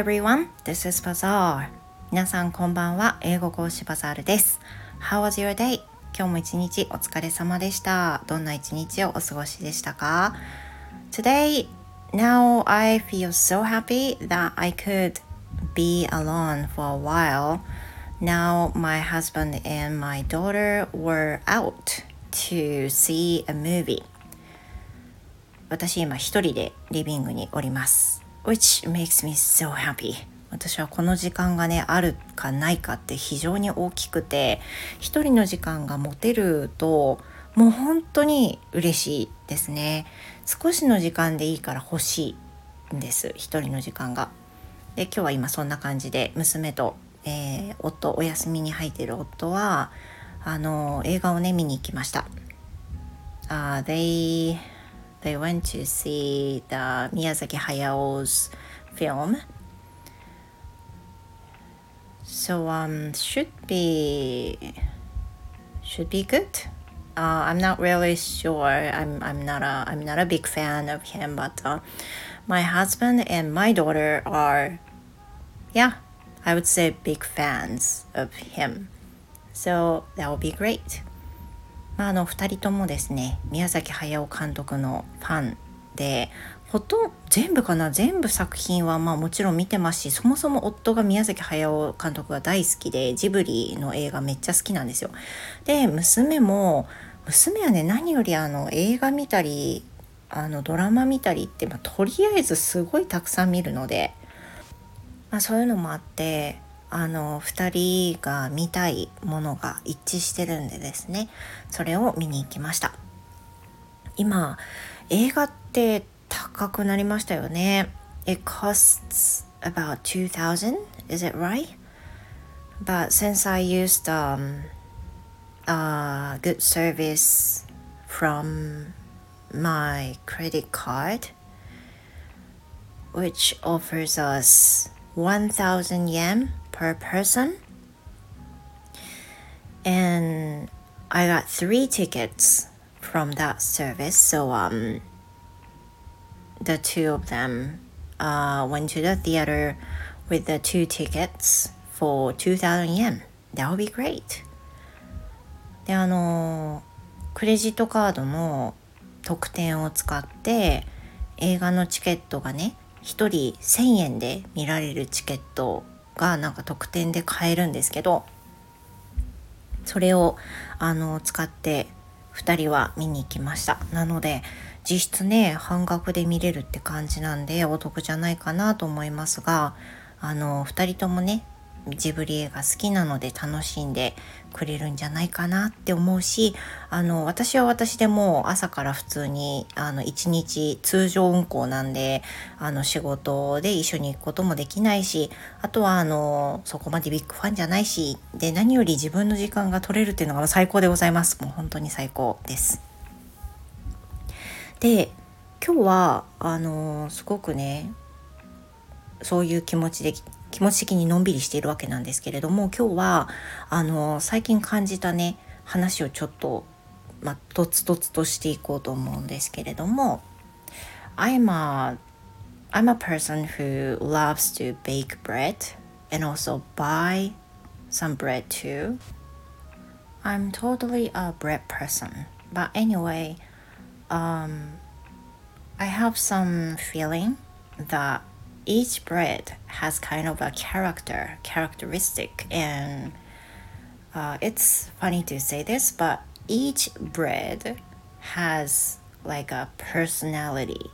everyone, this is Bazaar. 皆さんこんばんは。英語講師バザールです。How was your day? 今日も一日お疲れ様でした。どんな一日をお過ごしでしたか Today, now I feel so happy that I could be alone for a while. Now my husband and my daughter were out to see a movie. 私今一人でリビングにおります。Which makes me so happy. 私はこの時間がねあるかないかって非常に大きくて一人の時間が持てるともう本当に嬉しいですね。少しの時間でいいから欲しいんです一人の時間が。で今日は今そんな感じで娘と、えー、夫お休みに入っている夫はあの映画をね見に行きました、uh, they they went to see the Miyazaki Hayao's film. So um should be should be good. Uh, I'm not really sure. I'm I'm not a I'm not a big fan of him, but uh, my husband and my daughter are, yeah, I would say big fans of him. So that would be great. まあ、あの2人ともですね宮崎駿監督のファンでほとんど全部かな全部作品はまあもちろん見てますしそもそも夫が宮崎駿監督が大好きでジブリの映画めっちゃ好きなんですよ。で娘も娘はね何よりあの映画見たりあのドラマ見たりって、まあ、とりあえずすごいたくさん見るので、まあ、そういうのもあってあの2人が見たいものが一致してるんでですねそれを見に行きました今映画って高くなりましたよね It costs about 2000 is it right? But since I used um, a good service from my credit card which offers us 1000 yen per person. And I got three tickets from that service. So um, the two of them uh, went to the theater with the two tickets for 2,000 yen. That would be great. で、あの、クレジットカードの特典を使って映画のチケットがね、1人1000円で見られるチケットがなんか特典で買えるんですけどそれをあの使って2人は見に行きました。なので実質ね半額で見れるって感じなんでお得じゃないかなと思いますがあの2人ともねジブリ映画好きなので楽しんでくれるんじゃないかなって思うしあの私は私でも朝から普通にあの1日通常運行なんであの仕事で一緒に行くこともできないしあとはあのそこまでビッグファンじゃないしで何より自分の時間が取れるっていうのが最高でございますもう本当に最高です。で今日はあのすごくねそういう気持ちで気持ち的にのんびりしているわけなんですけれども今日はあの最近感じたね話をちょっとまあ、とつとつとしていこうと思うんですけれども I'm a I'm a person who loves to bake bread and also buy some bread too. I'm totally a bread person. But anyway, um, I have some feeling that each bread has kind of a character, characteristic, and uh, it's funny to say this, but each bread has like a personality.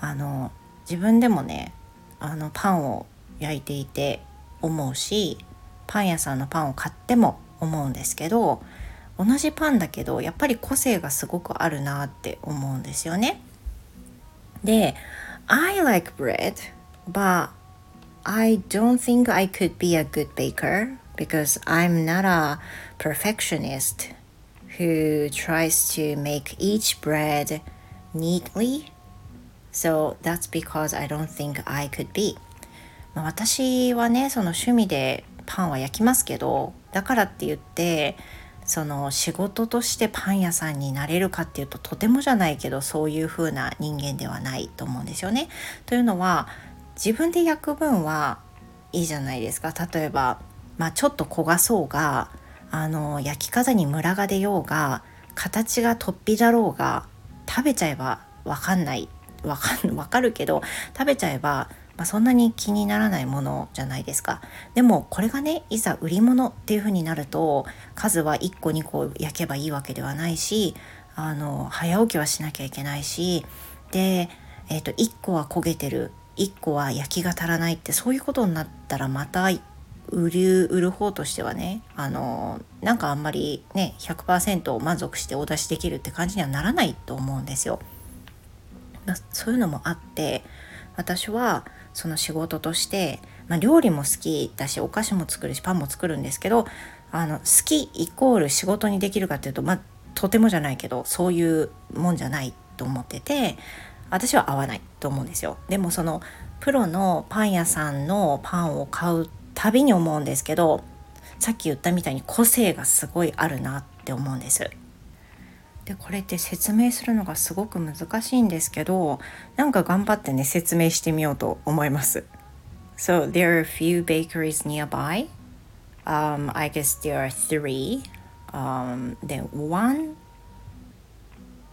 あの自分でもねあのパンを焼いていて思うしパン屋さんのパンを買っても思うんですけど同じパンだけどやっぱり個性がすごくあるなって思うんですよね。で I like bread, but I don't think I could be a good baker because I'm not a perfectionist who tries to make each bread neatly. So that's because I don't think I could be. まあ、私はね、その趣味でパンは焼きますけど、だからって言って、 その仕事としてパン屋さんになれるかっていうととてもじゃないけどそういう風な人間ではないと思うんですよね。というのは自分で焼く分はいいじゃないですか例えば、まあ、ちょっと焦がそうがあの焼き方にムラが出ようが形が突飛だろうが食べちゃえば分かんない分か分かるけど食べちゃえば、まあ、そんなに気にならないものじゃないですかでもこれがねいざ売り物っていう風になると数は1個2個焼けばいいわけではないしあの早起きはしなきゃいけないしで、えーと、1個は焦げてる1個は焼きが足らないってそういうことになったらまた売る売る方としてはねあのなんかあんまりね100%満足してお出しできるって感じにはならないと思うんですよ。そういうのもあって私はその仕事として、まあ、料理も好きだしお菓子も作るしパンも作るんですけどあの好きイコール仕事にできるかっていうと、まあ、とてもじゃないけどそういうもんじゃないと思ってて私は合わないと思うんですよ。でもそのプロのパン屋さんのパンを買うたびに思うんですけどさっき言ったみたいに個性がすごいあるなって思うんです。でこれって説明するのがすごく難しいんですけどなんか頑張ってね説明してみようと思います。So there are a few bakeries nearby. Um, I guess there are three. Um, then one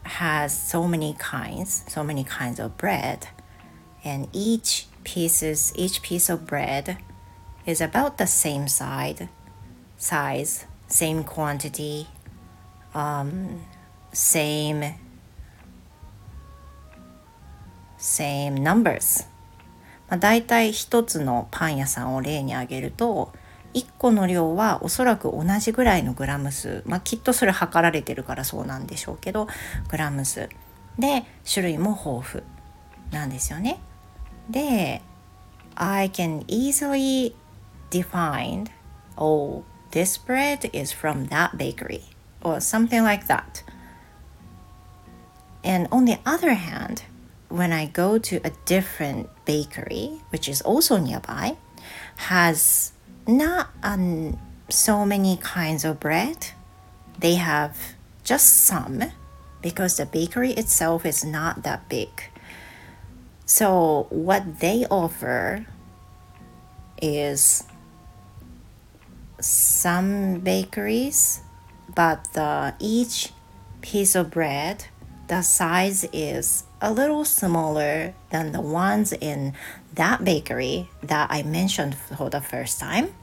has so many kinds, so many kinds of bread, and each pieces, each piece of bread is about the same side, size, same quantity, um, same same numbers. まあ、大体一つのパン屋さんを例に挙げると1個の量はおそらく同じぐらいのグラム数、まあ、きっとそれ測られてるからそうなんでしょうけどグラム数。で種類も豊富なんですよね。で I can easily define oh this bread is from that bakery or something like that. And on the other hand, when I go to a different bakery, which is also nearby, has not um, so many kinds of bread. They have just some because the bakery itself is not that big. So, what they offer is some bakeries, but the, each piece of bread the size is a little smaller than the ones in that bakery that I mentioned for the first time.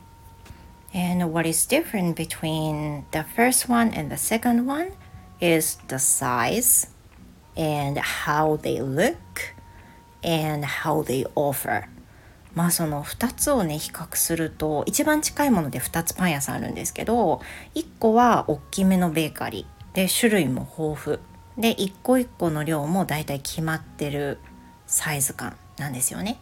And what is different between the first one and the second one is the size and how they look and how they offer. まあその2つをね比較すると一番近いもので2つパン屋さんあるんですけど1個は大きめのベーカリーで種類も豊富で一個一個の量もだいたい決まってるサイズ感なんですよね。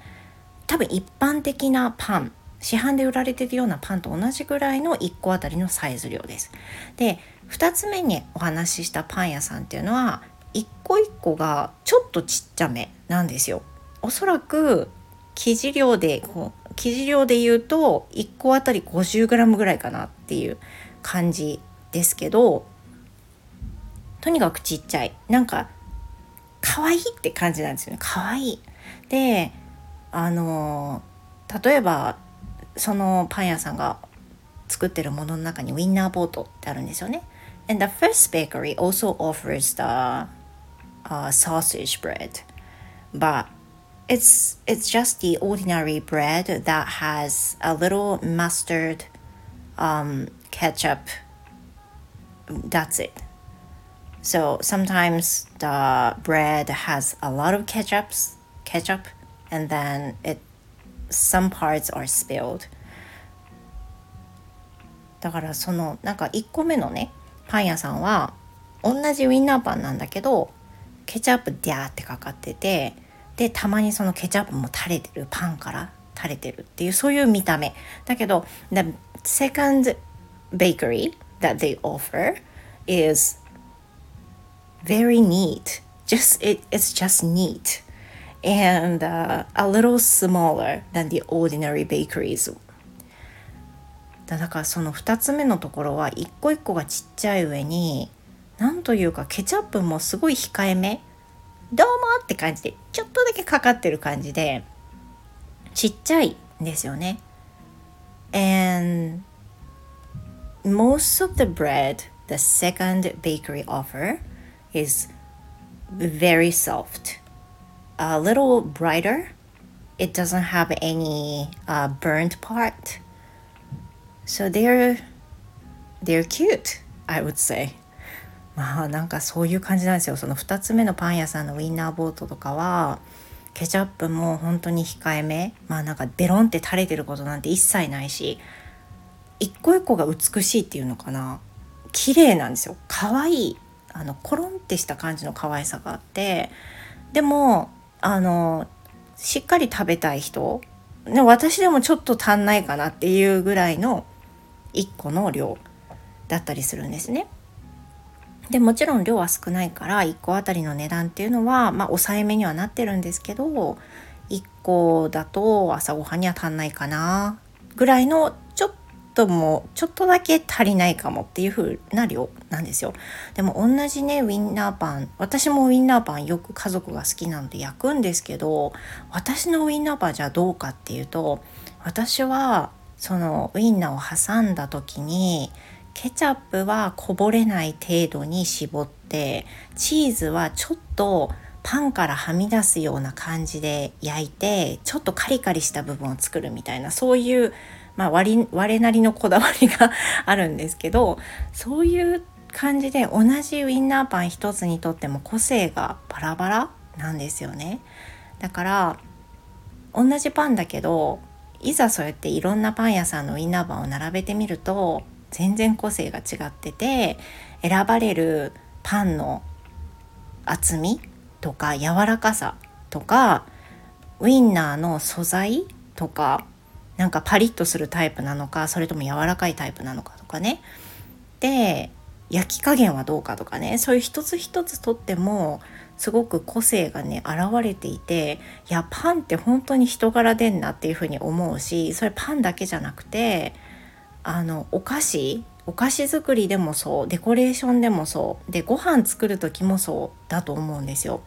多分一般的なパン市販で売られてるようなパンと同じぐらいの1個あたりのサイズ量です。で2つ目にお話ししたパン屋さんっていうのは一個一個がちょっとちっちゃめなんですよ。おそらく生地量でこう生地量で言うと1個あたり 50g ぐらいかなっていう感じですけどとにかくちっちゃいなんか可愛いって感じなんですよね可愛いであの例えばそのパン屋さんが作ってるものの中にウィンナーボートってあるんですよね And the first bakery also offers the uh, sausage bread but it's it's just the ordinary bread that has a little mustard um, ketchup that's it So sometimes the bread has a lot of ketchups, ketchup, and then it some parts are spilled. だからそのなんか1個目のねパン屋さんは同じウインナーパンなんだけどケチャップデャーってかかっててでたまにそのケチャップも垂れてるパンから垂れてるっていうそういう見た目だけど The second bakery that they offer is very neat. Just it, it's just neat and uh, a little smaller than the ordinary bakeries. だからその2つ目のところは一個一個がちっちゃい上になんというかケチャップもすごい控えめどうもって感じでちょっとだけかかってる感じでちっちゃいんですよね。And most of the bread the second bakery offer is very soft, a little brighter. It doesn't have any uh, burnt part. So they're they're cute, I would say. まあなんかそういう感じなんですよ。その2つ目のパン屋さんのウインナーボートとかはケチャップも本当に控えめまあなんかベロンって垂れてることなんて一切ないし一個一個が美しいっていうのかな綺麗なんですよ可愛いあのコロンってした感じの可愛さがあってでもあのしっかり食べたい人で私でもちょっと足んないかなっていうぐらいの1個の量だったりするんですね。でもちろん量は少ないから1個あたりの値段っていうのはまあ抑えめにはなってるんですけど1個だと朝ごはんには足んないかなぐらいのともちょっとだけ足りないかもっていう風な量なんですよ。でも同じねウィンナーパン。私もウィンナーパンよく家族が好きなので焼くんですけど私のウィンナーパンじゃどうかっていうと私はそのウインナーを挟んだ時にケチャップはこぼれない程度に絞ってチーズはちょっとパンからはみ出すような感じで焼いてちょっとカリカリした部分を作るみたいなそういう、まあ、割我 なりのこだわりがあるんですけどそういう感じで同じウインナーパン一つにとっても個性がバラバラなんですよね。だから同じパンだけどいざそうやっていろんなパン屋さんのウインナーパンを並べてみると全然個性が違ってて選ばれるパンの厚みとか柔らかさとかウインナーの素材とかなんかパリッとするタイプなのかそれとも柔らかいタイプなのかとかねで焼き加減はどうかとかねそういう一つ一つとってもすごく個性がね現れていていやパンって本当に人柄出んなっていうふうに思うしそれパンだけじゃなくてあのお菓子お菓子作りでもそうデコレーションでもそうでご飯作る時もそうだと思うんですよ。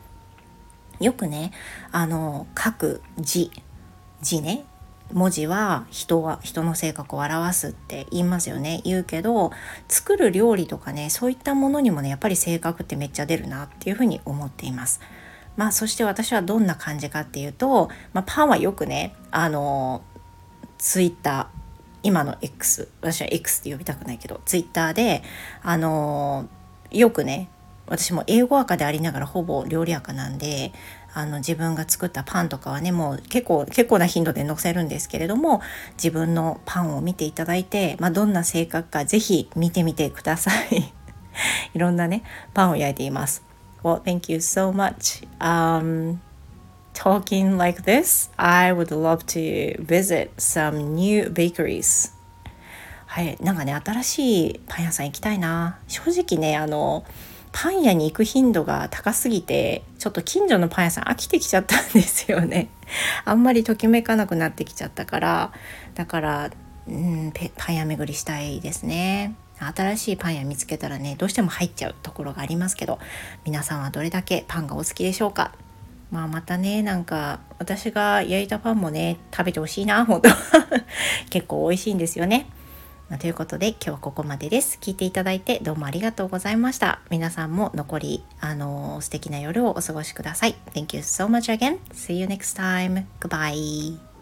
よくねあの書く字。字ね。文字は人は人の性格を表すって言いますよね。言うけど作る料理とかねそういったものにもねやっぱり性格ってめっちゃ出るなっていうふうに思っています。まあそして私はどんな感じかっていうと、まあ、パンはよくねあのツイッター今の X 私は X って呼びたくないけど Twitter であのよくね私も英語赤でありながらほぼ料理赤なんであの自分が作ったパンとかはねもう結構結構な頻度で載せるんですけれども自分のパンを見ていただいて、まあ、どんな性格か是非見てみてください いろんなねパンを焼いています Well, thank you so much. Um, talking like this, I would love to visit some new bakeries. はい、なんかね、新しいパン屋さん行きたいな。正直ね、あの、パン屋に行く頻度が高すぎて、ちょっと近所のパン屋さん飽きてきちゃったんですよね。あんまりときめかなくなってきちゃったから、だから、うん、パン屋巡りしたいですね。新しいパン屋見つけたらねどうしても入っちゃうところがありますけど皆さんはどれだけパンがお好きでしょうかまあまたねなんか私が焼いたパンもね食べてほしいな本当 結構美味しいんですよね。まあ、ということで今日はここまでです。聞いていただいてどうもありがとうございました。皆さんも残りあのー、素敵な夜をお過ごしください。Thank you so much again. See you next time. Goodbye.